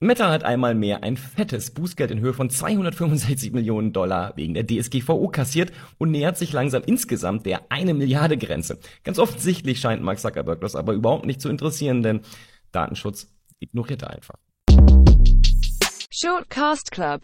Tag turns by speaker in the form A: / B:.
A: Meta hat einmal mehr ein fettes Bußgeld in Höhe von 265 Millionen Dollar wegen der DSGVO kassiert und nähert sich langsam insgesamt der eine Milliarde Grenze. Ganz offensichtlich scheint Mark Zuckerberg das aber überhaupt nicht zu interessieren, denn Datenschutz ignoriert er einfach. Shortcast Club